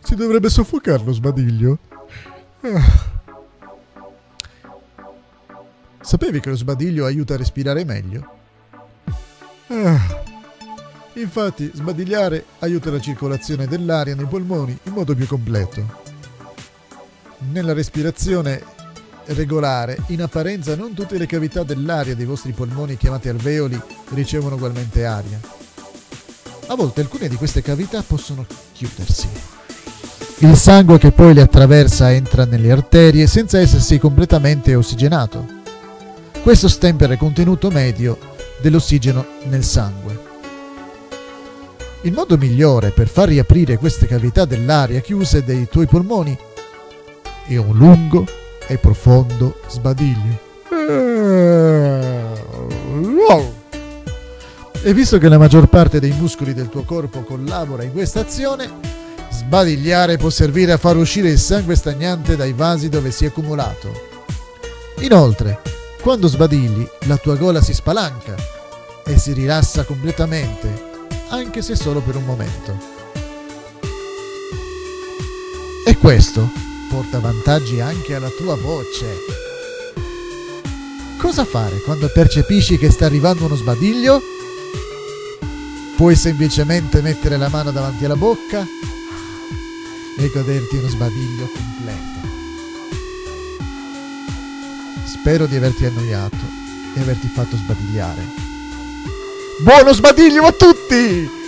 Si dovrebbe soffocare lo sbadiglio. Sapevi che lo sbadiglio aiuta a respirare meglio? Infatti, sbadigliare aiuta la circolazione dell'aria nei polmoni in modo più completo. Nella respirazione regolare, in apparenza non tutte le cavità dell'aria dei vostri polmoni chiamate alveoli ricevono ugualmente aria. A volte alcune di queste cavità possono chiudersi. Il sangue che poi le attraversa entra nelle arterie senza essersi completamente ossigenato. Questo stempera il contenuto medio dell'ossigeno nel sangue. Il modo migliore per far riaprire queste cavità dell'aria chiuse dei tuoi polmoni è un lungo e profondo sbadiglio. E visto che la maggior parte dei muscoli del tuo corpo collabora in questa azione, sbadigliare può servire a far uscire il sangue stagnante dai vasi dove si è accumulato. Inoltre, quando sbadigli, la tua gola si spalanca e si rilassa completamente, anche se solo per un momento. E questo porta vantaggi anche alla tua voce. Cosa fare quando percepisci che sta arrivando uno sbadiglio? Puoi semplicemente mettere la mano davanti alla bocca e goderti uno sbadiglio completo. Spero di averti annoiato e averti fatto sbadigliare. Buono sbadiglio a tutti!